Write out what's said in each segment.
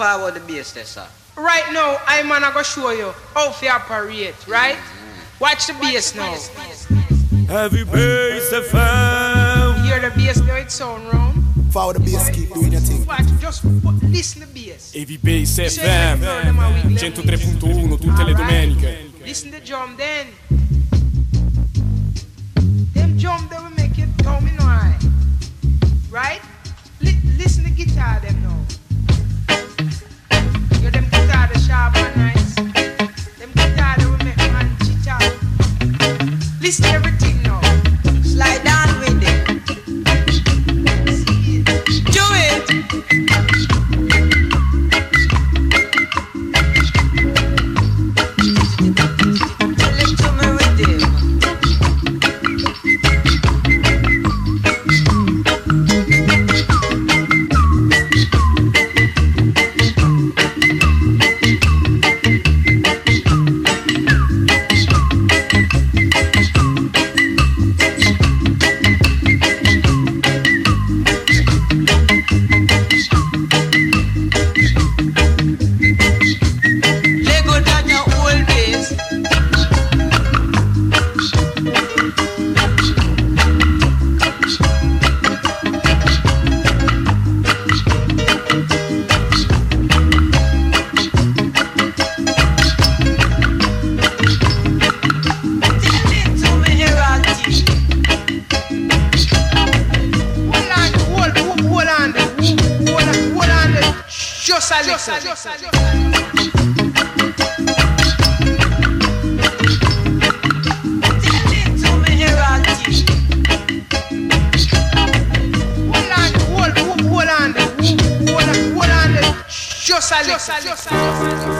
power the bass. Right now, I'm gonna go show you how to operate, right? Mm-hmm. Watch the bass now. Heavy bass FM. You hear the bass now, its sound wrong. Follow the bass, keep doing your thing. Watch, just listen to the bass. Heavy bass FM. 103.1 tutte le domeniche. Listen to drum then. Them drum that will make you domino high. Right? L- listen to guitar them now. Is sale. Yo sale. Yo sale. Yo sale.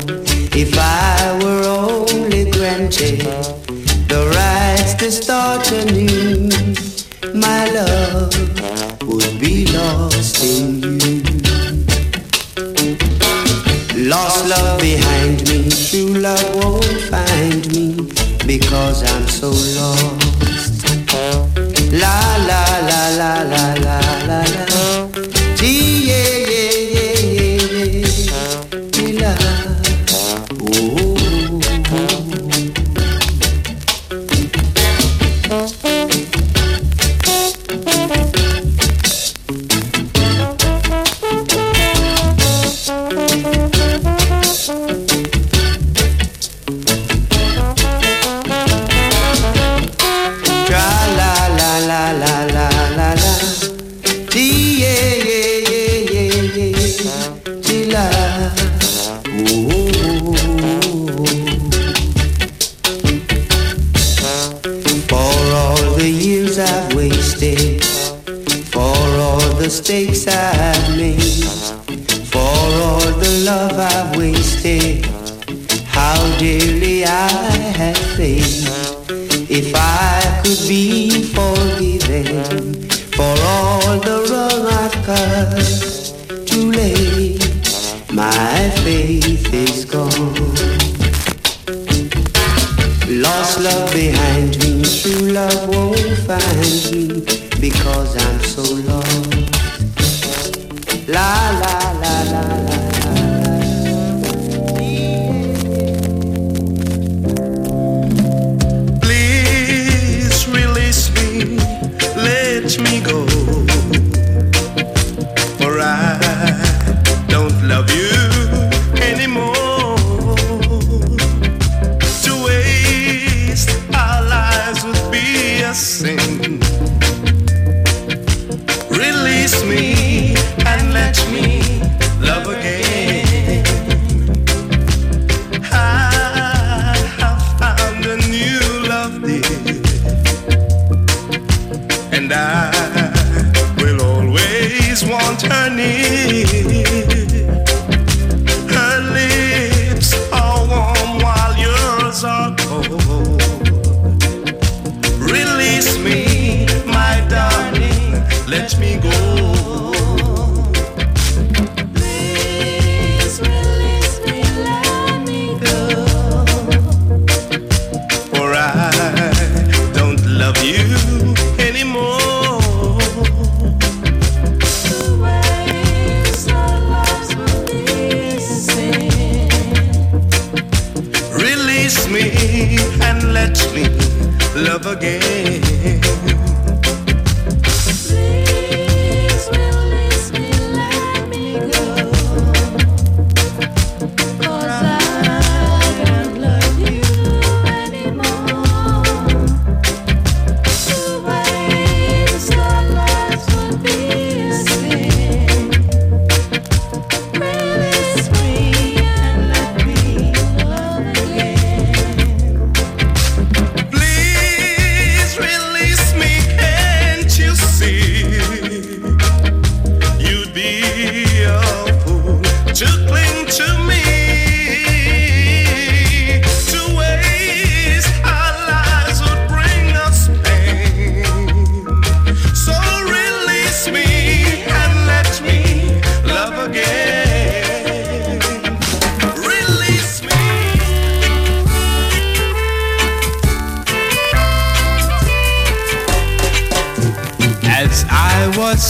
If I were only granted the rights to start anew, my love would be lost in you. Lost love behind me, true love won't find me because I'm so lost.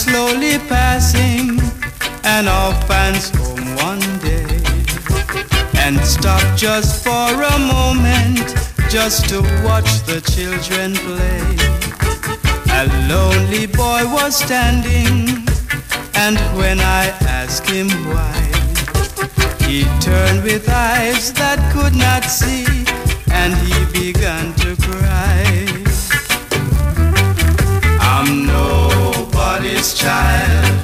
Slowly passing an orphan's home one day and stopped just for a moment just to watch the children play. A lonely boy was standing and when I asked him why he turned with eyes that could not see and he began to cry. Nobody's child.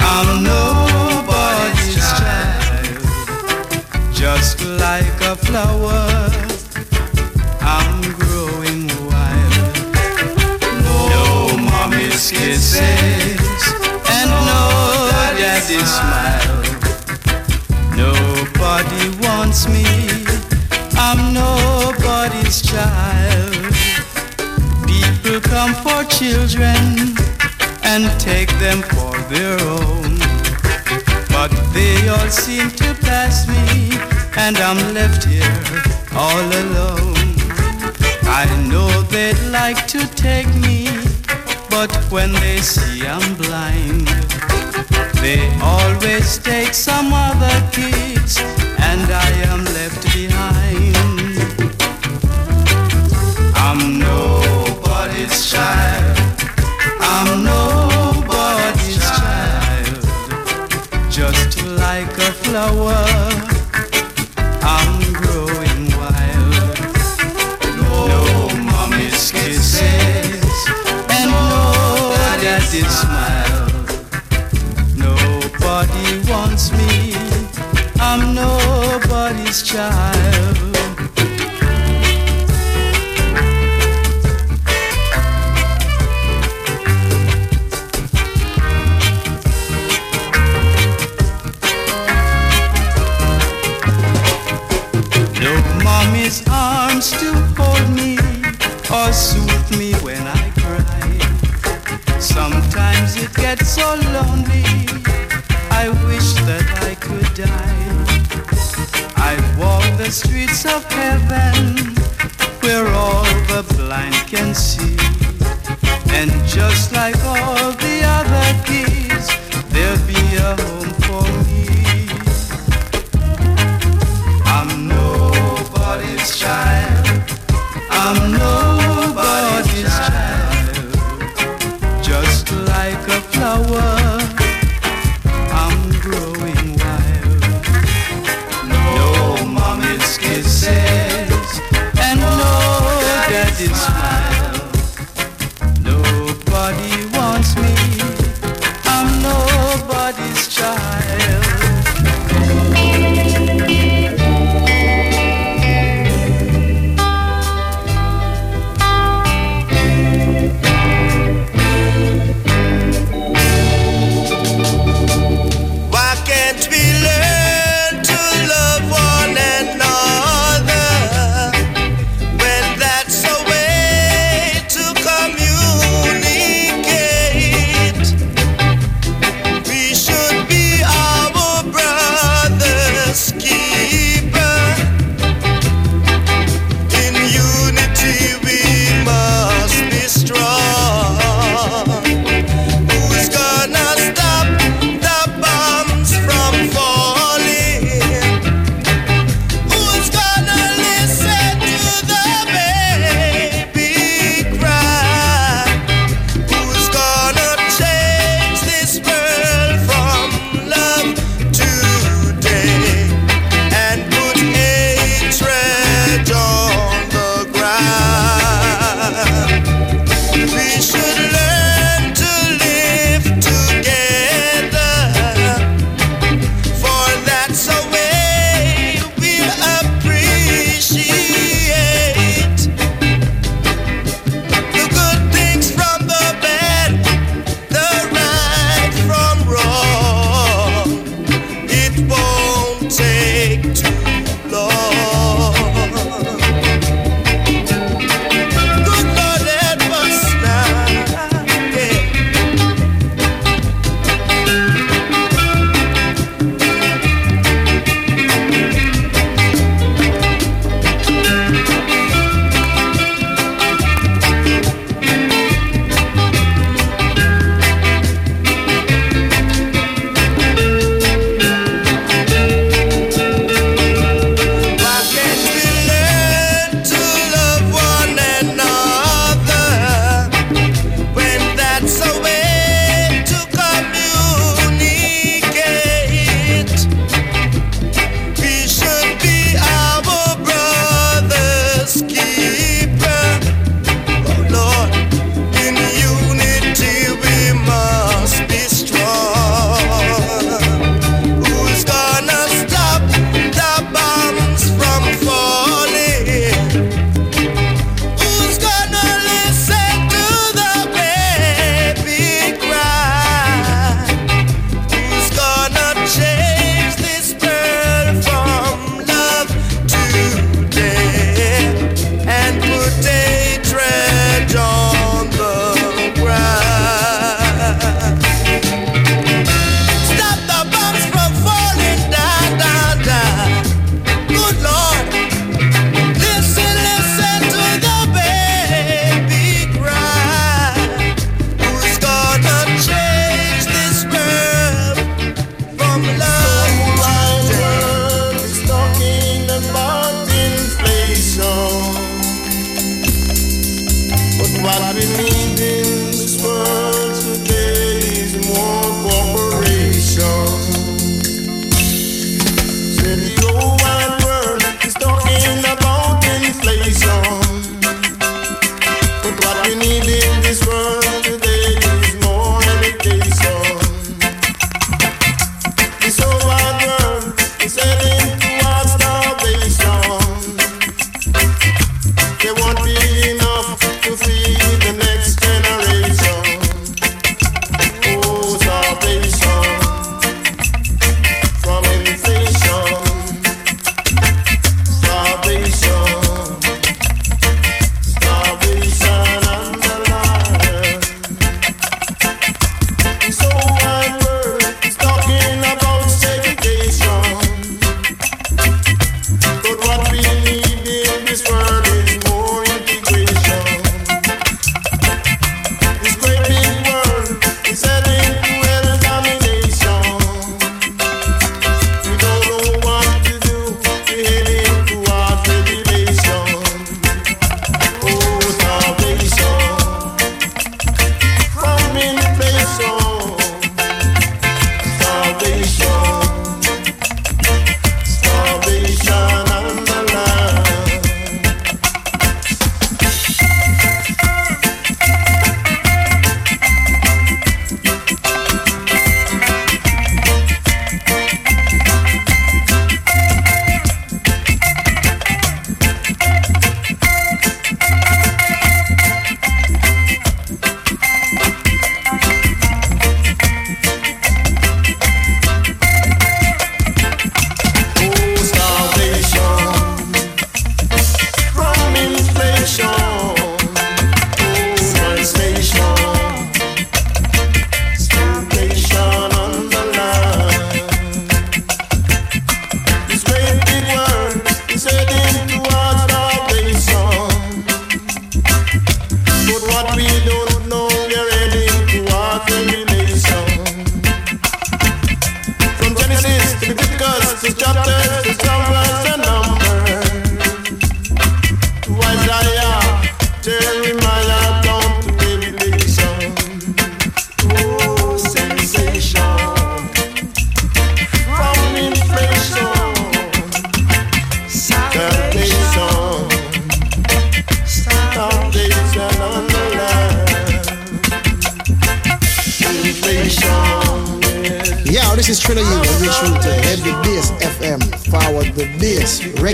I'm nobody's child. Just like a flower, I'm growing wild. No mommy's kisses and no daddy's smile. Nobody wants me. I'm nobody's child. People come for children and take them for their own. But they all seem to pass me, and I'm left here all alone. I know they'd like to take me, but when they see I'm blind, they always take some other kids, and I am left behind.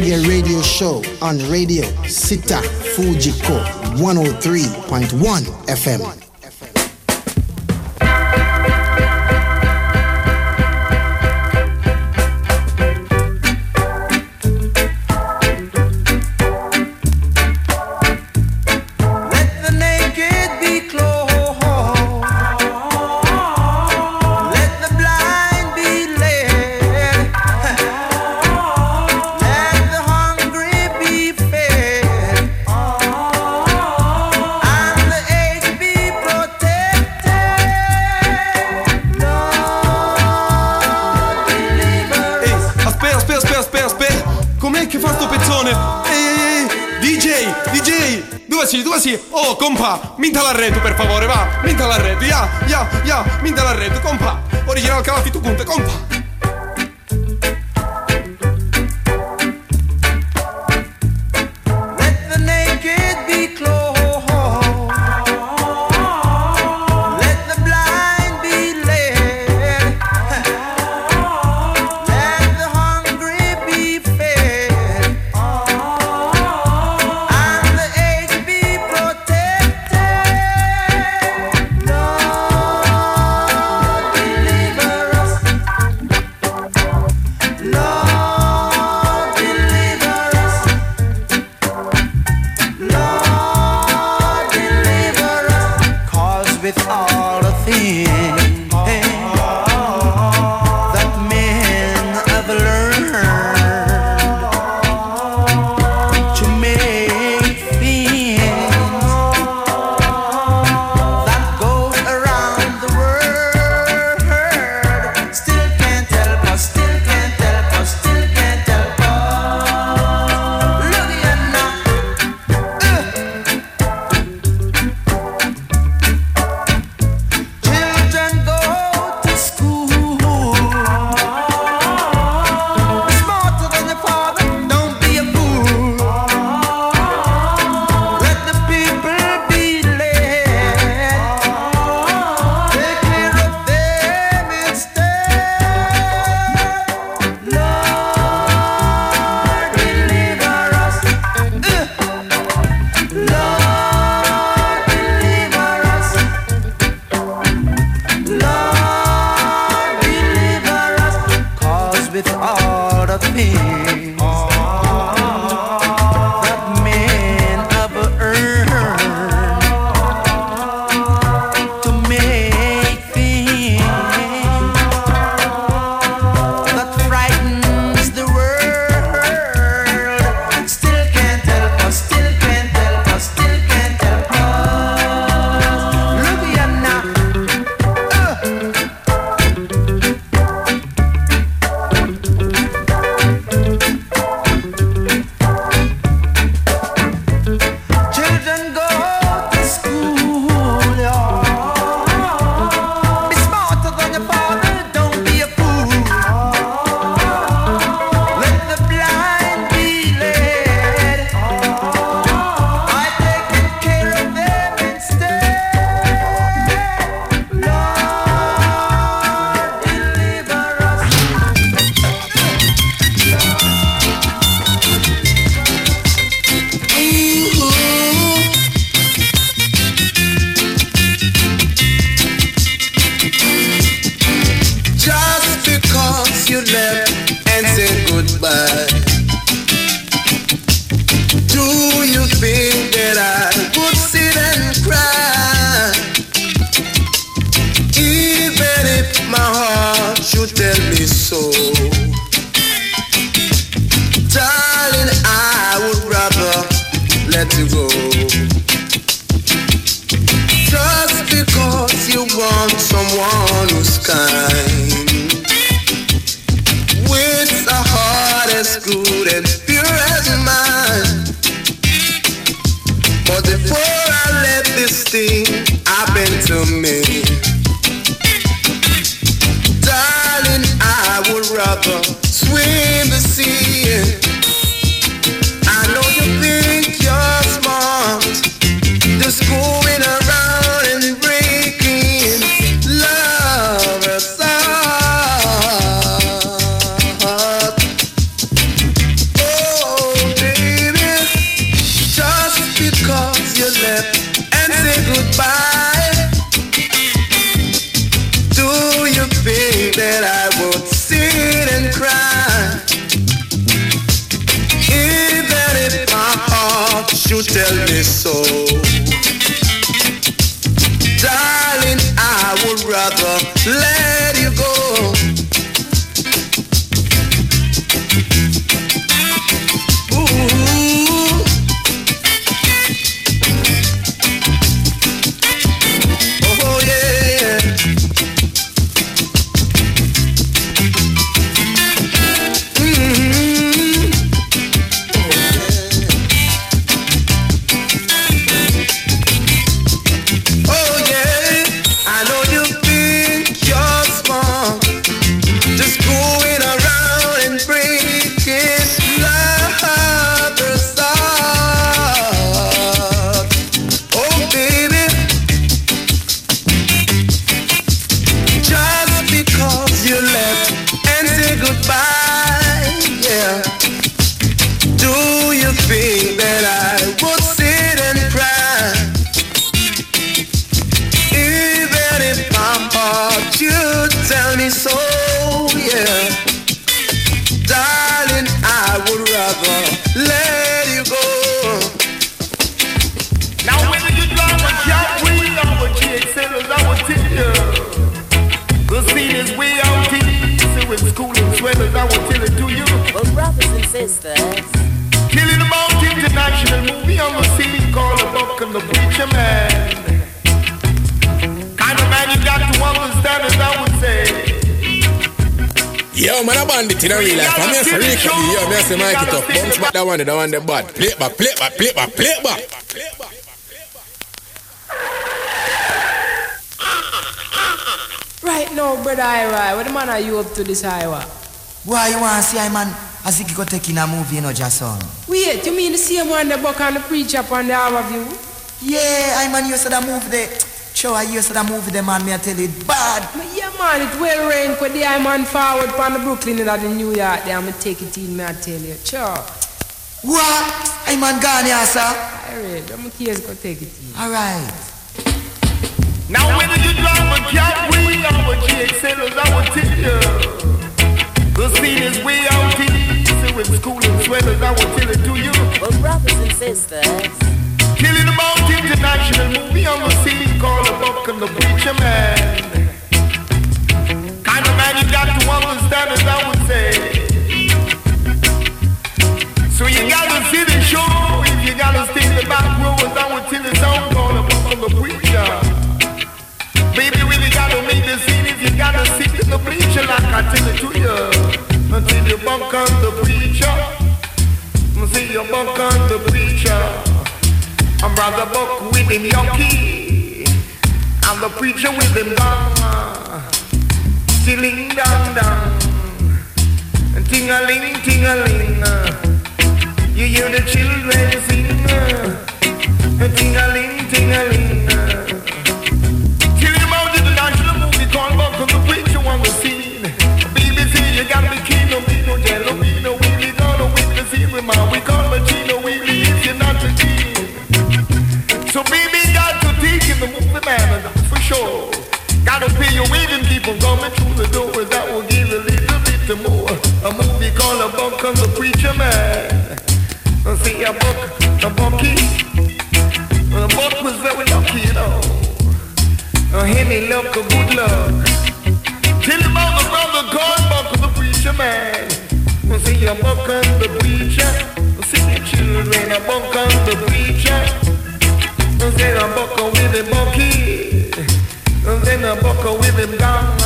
Reggae Radio Show on Radio Città Fujiko 103.1 FM. così, oh compa, minta l'arredo per favore, va, minta l'arredo, ya, ya, ya, yeah, minta l'arredo, compa, original calati tu punta, compa. In a real life. I'm here for Rick. Yo, me say mic it up. Bounce back that one, that one, the bad. Play back, play back, play back, play back. Right now, brother Ira, what the man are you up to this Ira? Why you want to see I man as he go take in a movie, you know, Jason? Wait, you mean the same one the buck and the preacher on the hour view? Yeah, I man, you said that movie there. Sure, I used to that movie there, man, me I tell you, it bad. But yeah, man, it will rain for the I man forward from the Brooklyn and the New York there. I'm gonna take it in, me I tell you. Sure. What? I man gone here, sir. Alright, I'm gonna go take it in. Alright. Now when you drive a cat, we are Jake sellers, I will tell you. The scene is way out east, with school and sweaters, I will tell it to you. well, brothers and sisters, Killing about international movie on the scene called the Buck and the Preacher Man. Kind you got to understand as I would say. So you gotta see the show if you gotta stay in the back row as I would tell the song called the the Preacher. Baby, really gotta make the scene if you gotta sit in the bleacher like I tell it to you. Until you buck on the preacher. See you buck on the preacher. I'm brother Buck with him yonkey. And the preacher with him gong. Tilling dong dong. And ting-a-ling, ting-a-ling. You hear the children sing. And ting-a-ling, ting-a-ling. Till the door that will give a little bit more. A movie called A Buck and the Preacher Man. See, a buck, a bucky. A buck was very lucky, you know. A henny luck, a good luck. Tell about the brother called Buck the Preacher Man. See, a buck and the preacher. See, the children, a buck and the preacher. Then I buckle with a monkey. Then I buckle with a gun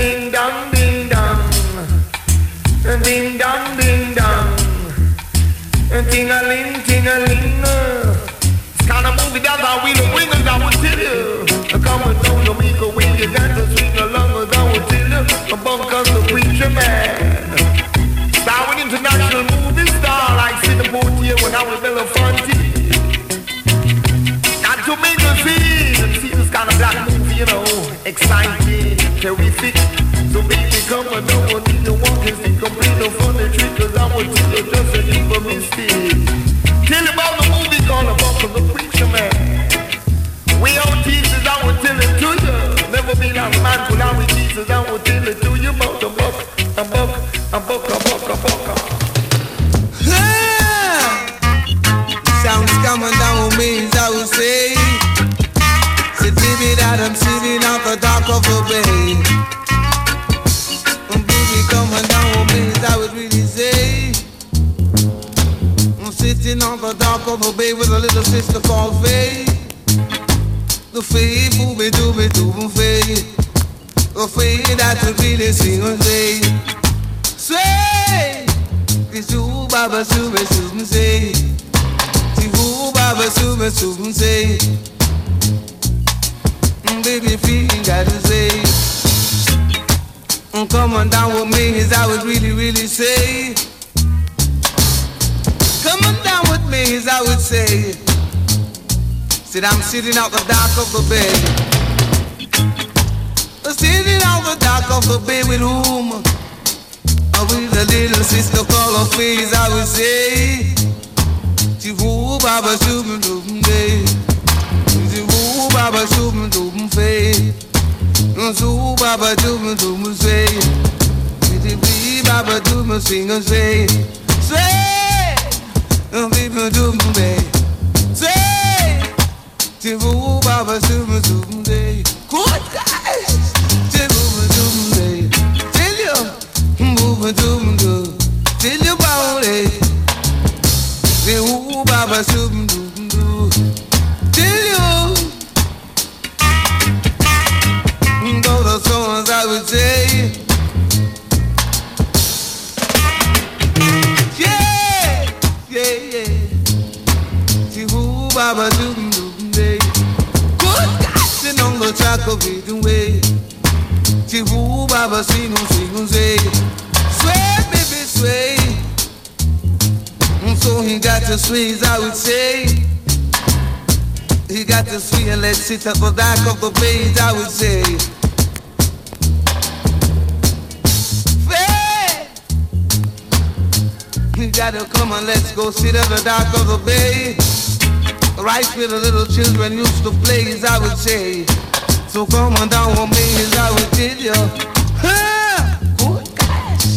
ding dong, ding dong, ding dong, ding dong, ting a ling, ting a ling. It's kind of movie that's how we the wingers, I will tell you. Come and don't you make a wing, you got to swing along, I will tell you. Bunkers no funny trick, cause I was just out the Tivu baba sumu day Good guys. si te acordás cuando I would say. You gotta come and let's go sit at the dock of the bay. Right where the little children used to play, as I would say. So come on down with me, as I would tell you. Ha! Oh gosh!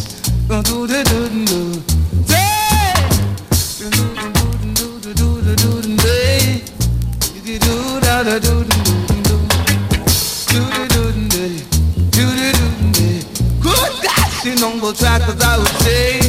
Track I would take.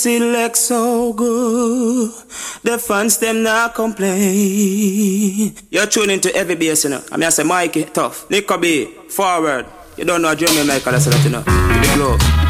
Select so good. The fans them not complain. You're tuning to every bass, you know. I mean, I say Mikey, tough. Nico B, forward. You don't know Jeremy Michael, that's that, you know. To the globe.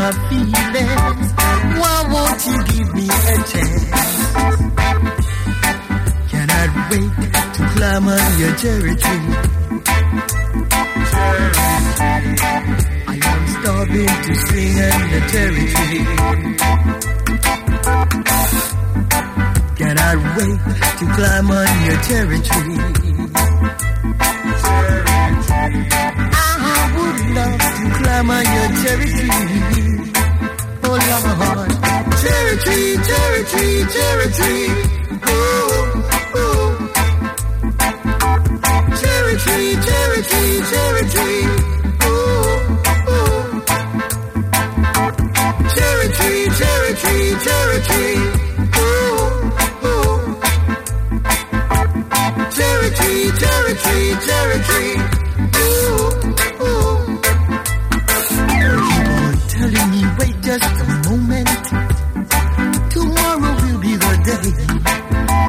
My feelings. Why won't you give me a chance? Cannot wait to climb on your cherry tree. I am starving to swing on the cherry tree. Cannot wait to climb on your cherry tree. Would love to climb on your cherry tree. Oh Lord, cherry tree, cherry tree, cherry tree. Ooh, ooh. Cherry tree, cherry tree, cherry tree. Ooh, ooh. Cherry tree, cherry tree, cherry tree. Ooh, ooh. Cherry tree, cherry tree, cherry tree. Ooh, just a moment. Tomorrow will be the day.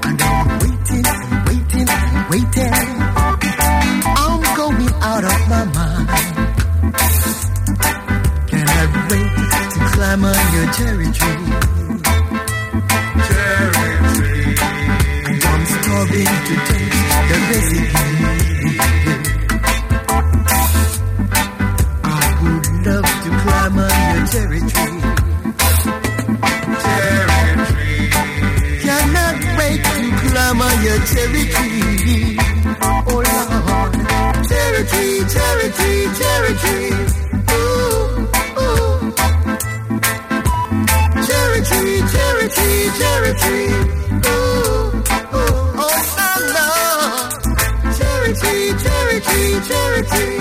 And I'm waiting, waiting, waiting. I'm going out of my mind. Cannot wait to climb on your cherry tree. Tree, cherry tree.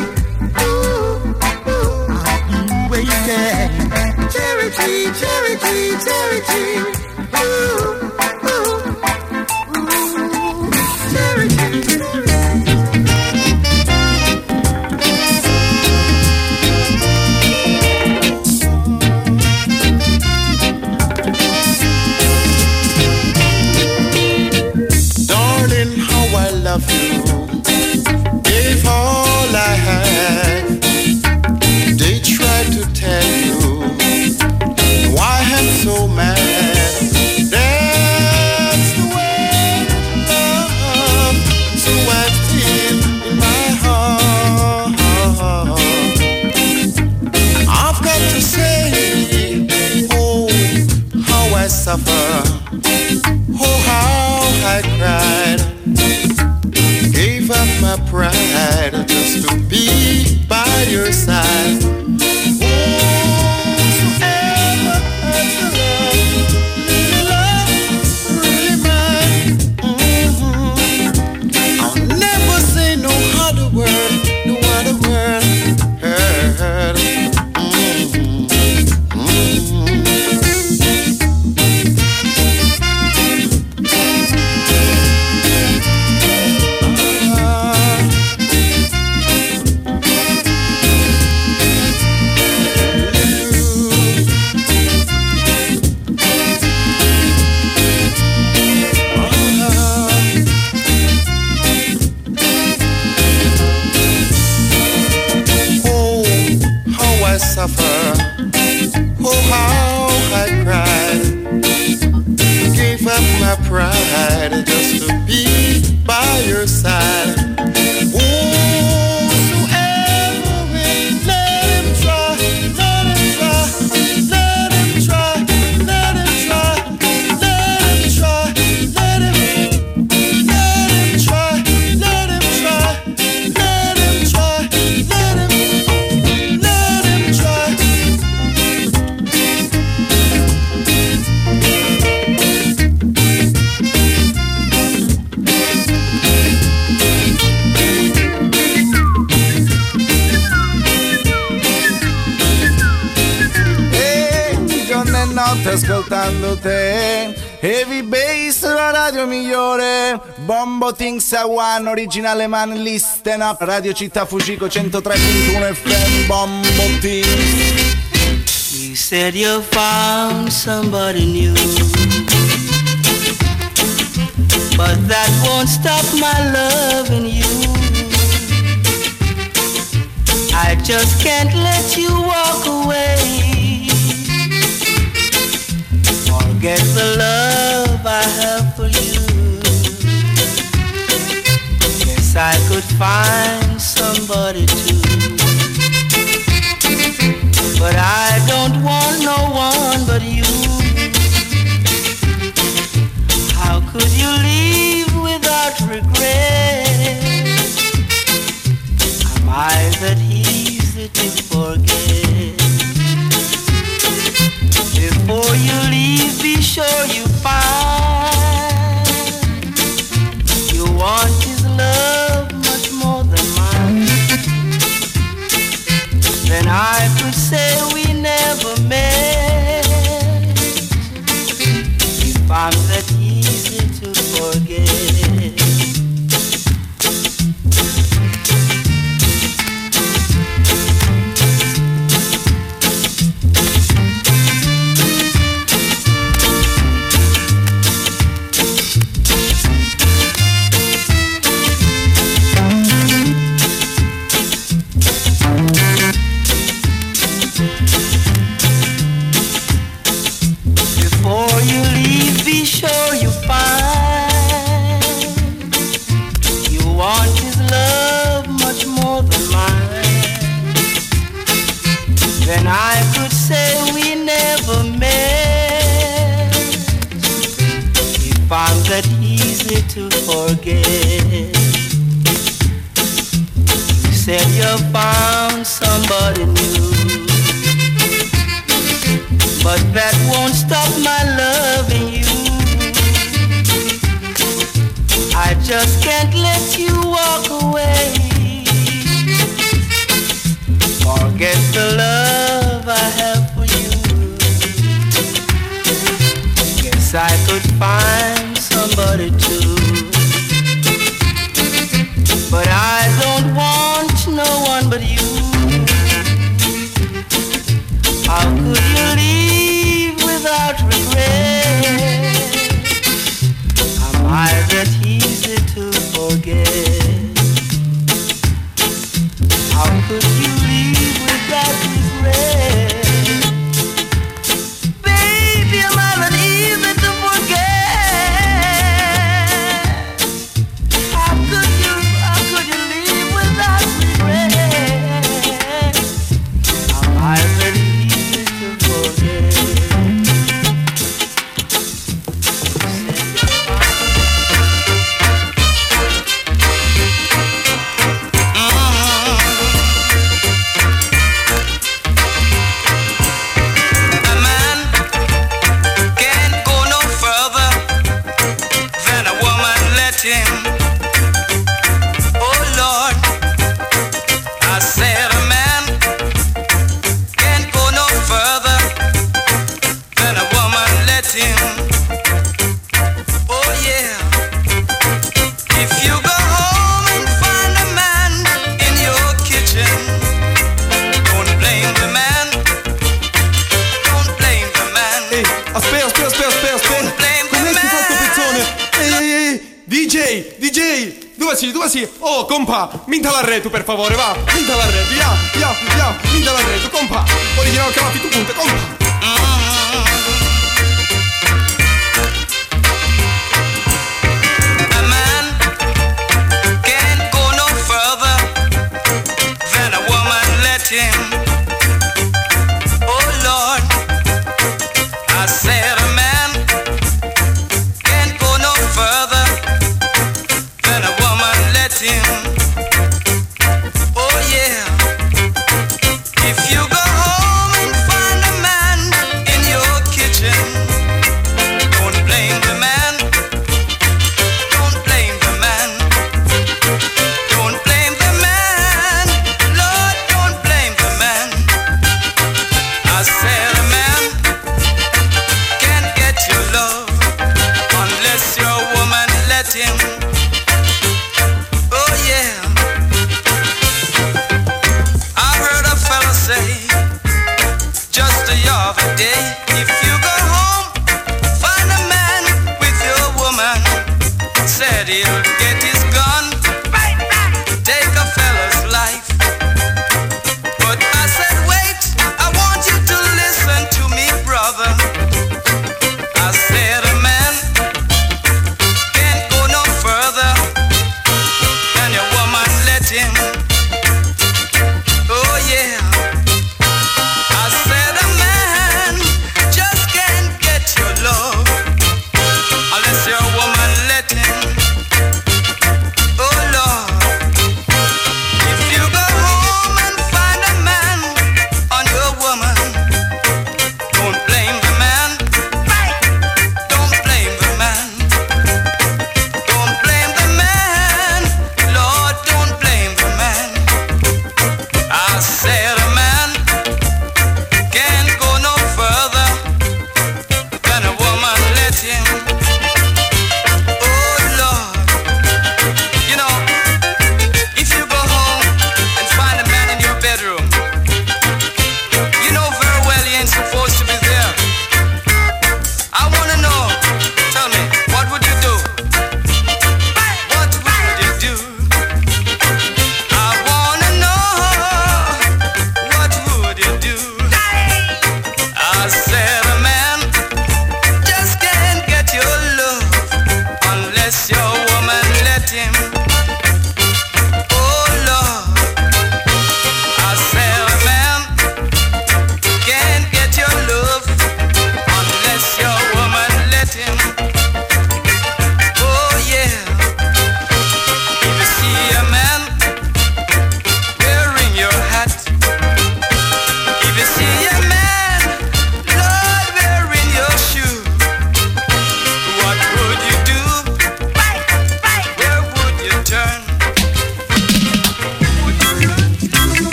Ooh, ooh. Tree, cherry tree, cherry tree. Ooh, ooh. Pride just to be by your side. meglio te. Heavy bass, la radio migliore. Bombo Things a One, originale man listen up. Radio Città Fujiko 103.1 FM Bombo Things. You said you found somebody new. But that won't stop my loving you. I just can't let you walk away. forget the love I have for you. Guess I could find somebody too. But I don't want no one but you. How could you leave without regret? Am I that easy to forget? Before you leave, be sure you find you want his love much more than mine. Then I could say. Tim.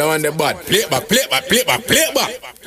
down the bad. Play back, play back, play back, play back.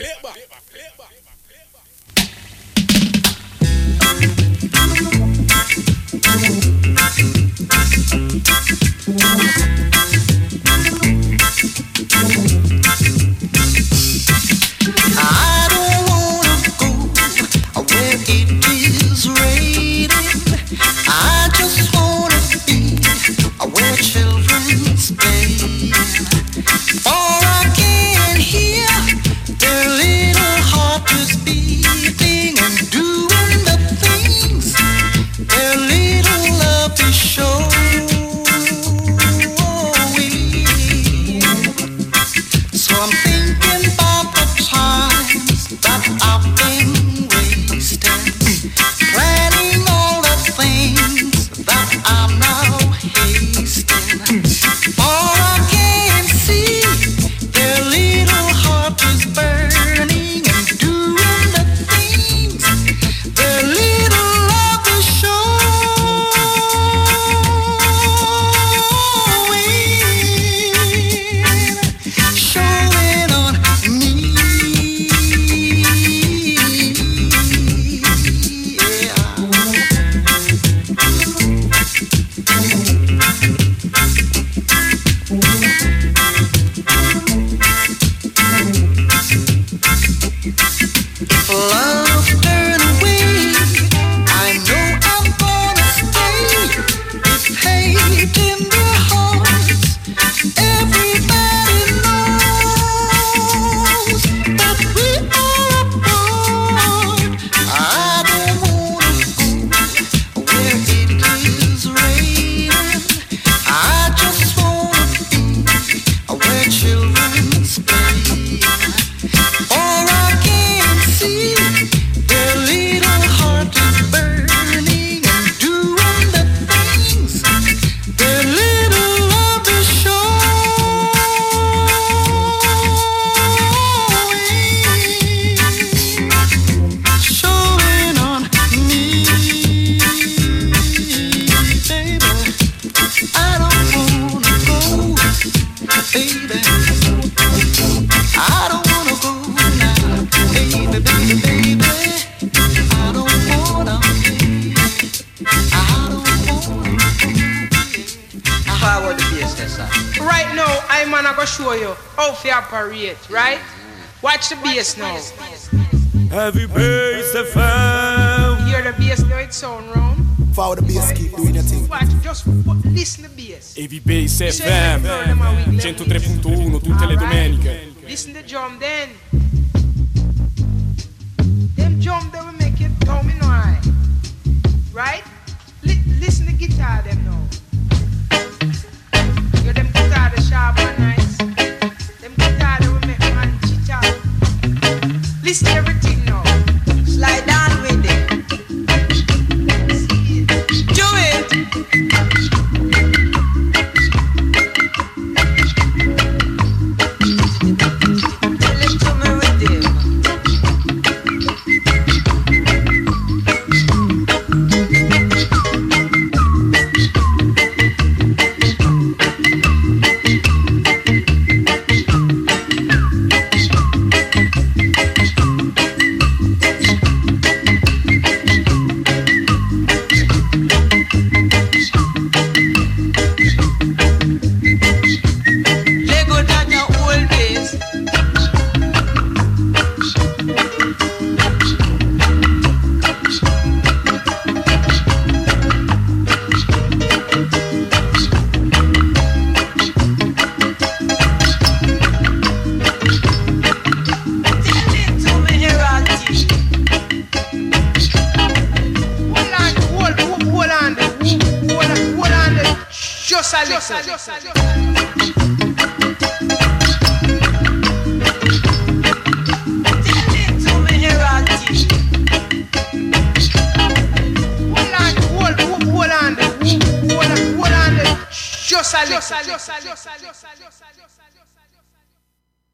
sound round. Follow the bass, keep doing your thing. Watch, just listen the bass. AVBase FM 103.1 tutte le domeniche. Listen the drum then. Them drum they will make it domino high. Right? listen the guitar them now. Yeah, them guitar the sharp and nice. Them guitar they will make man chit Listen everything.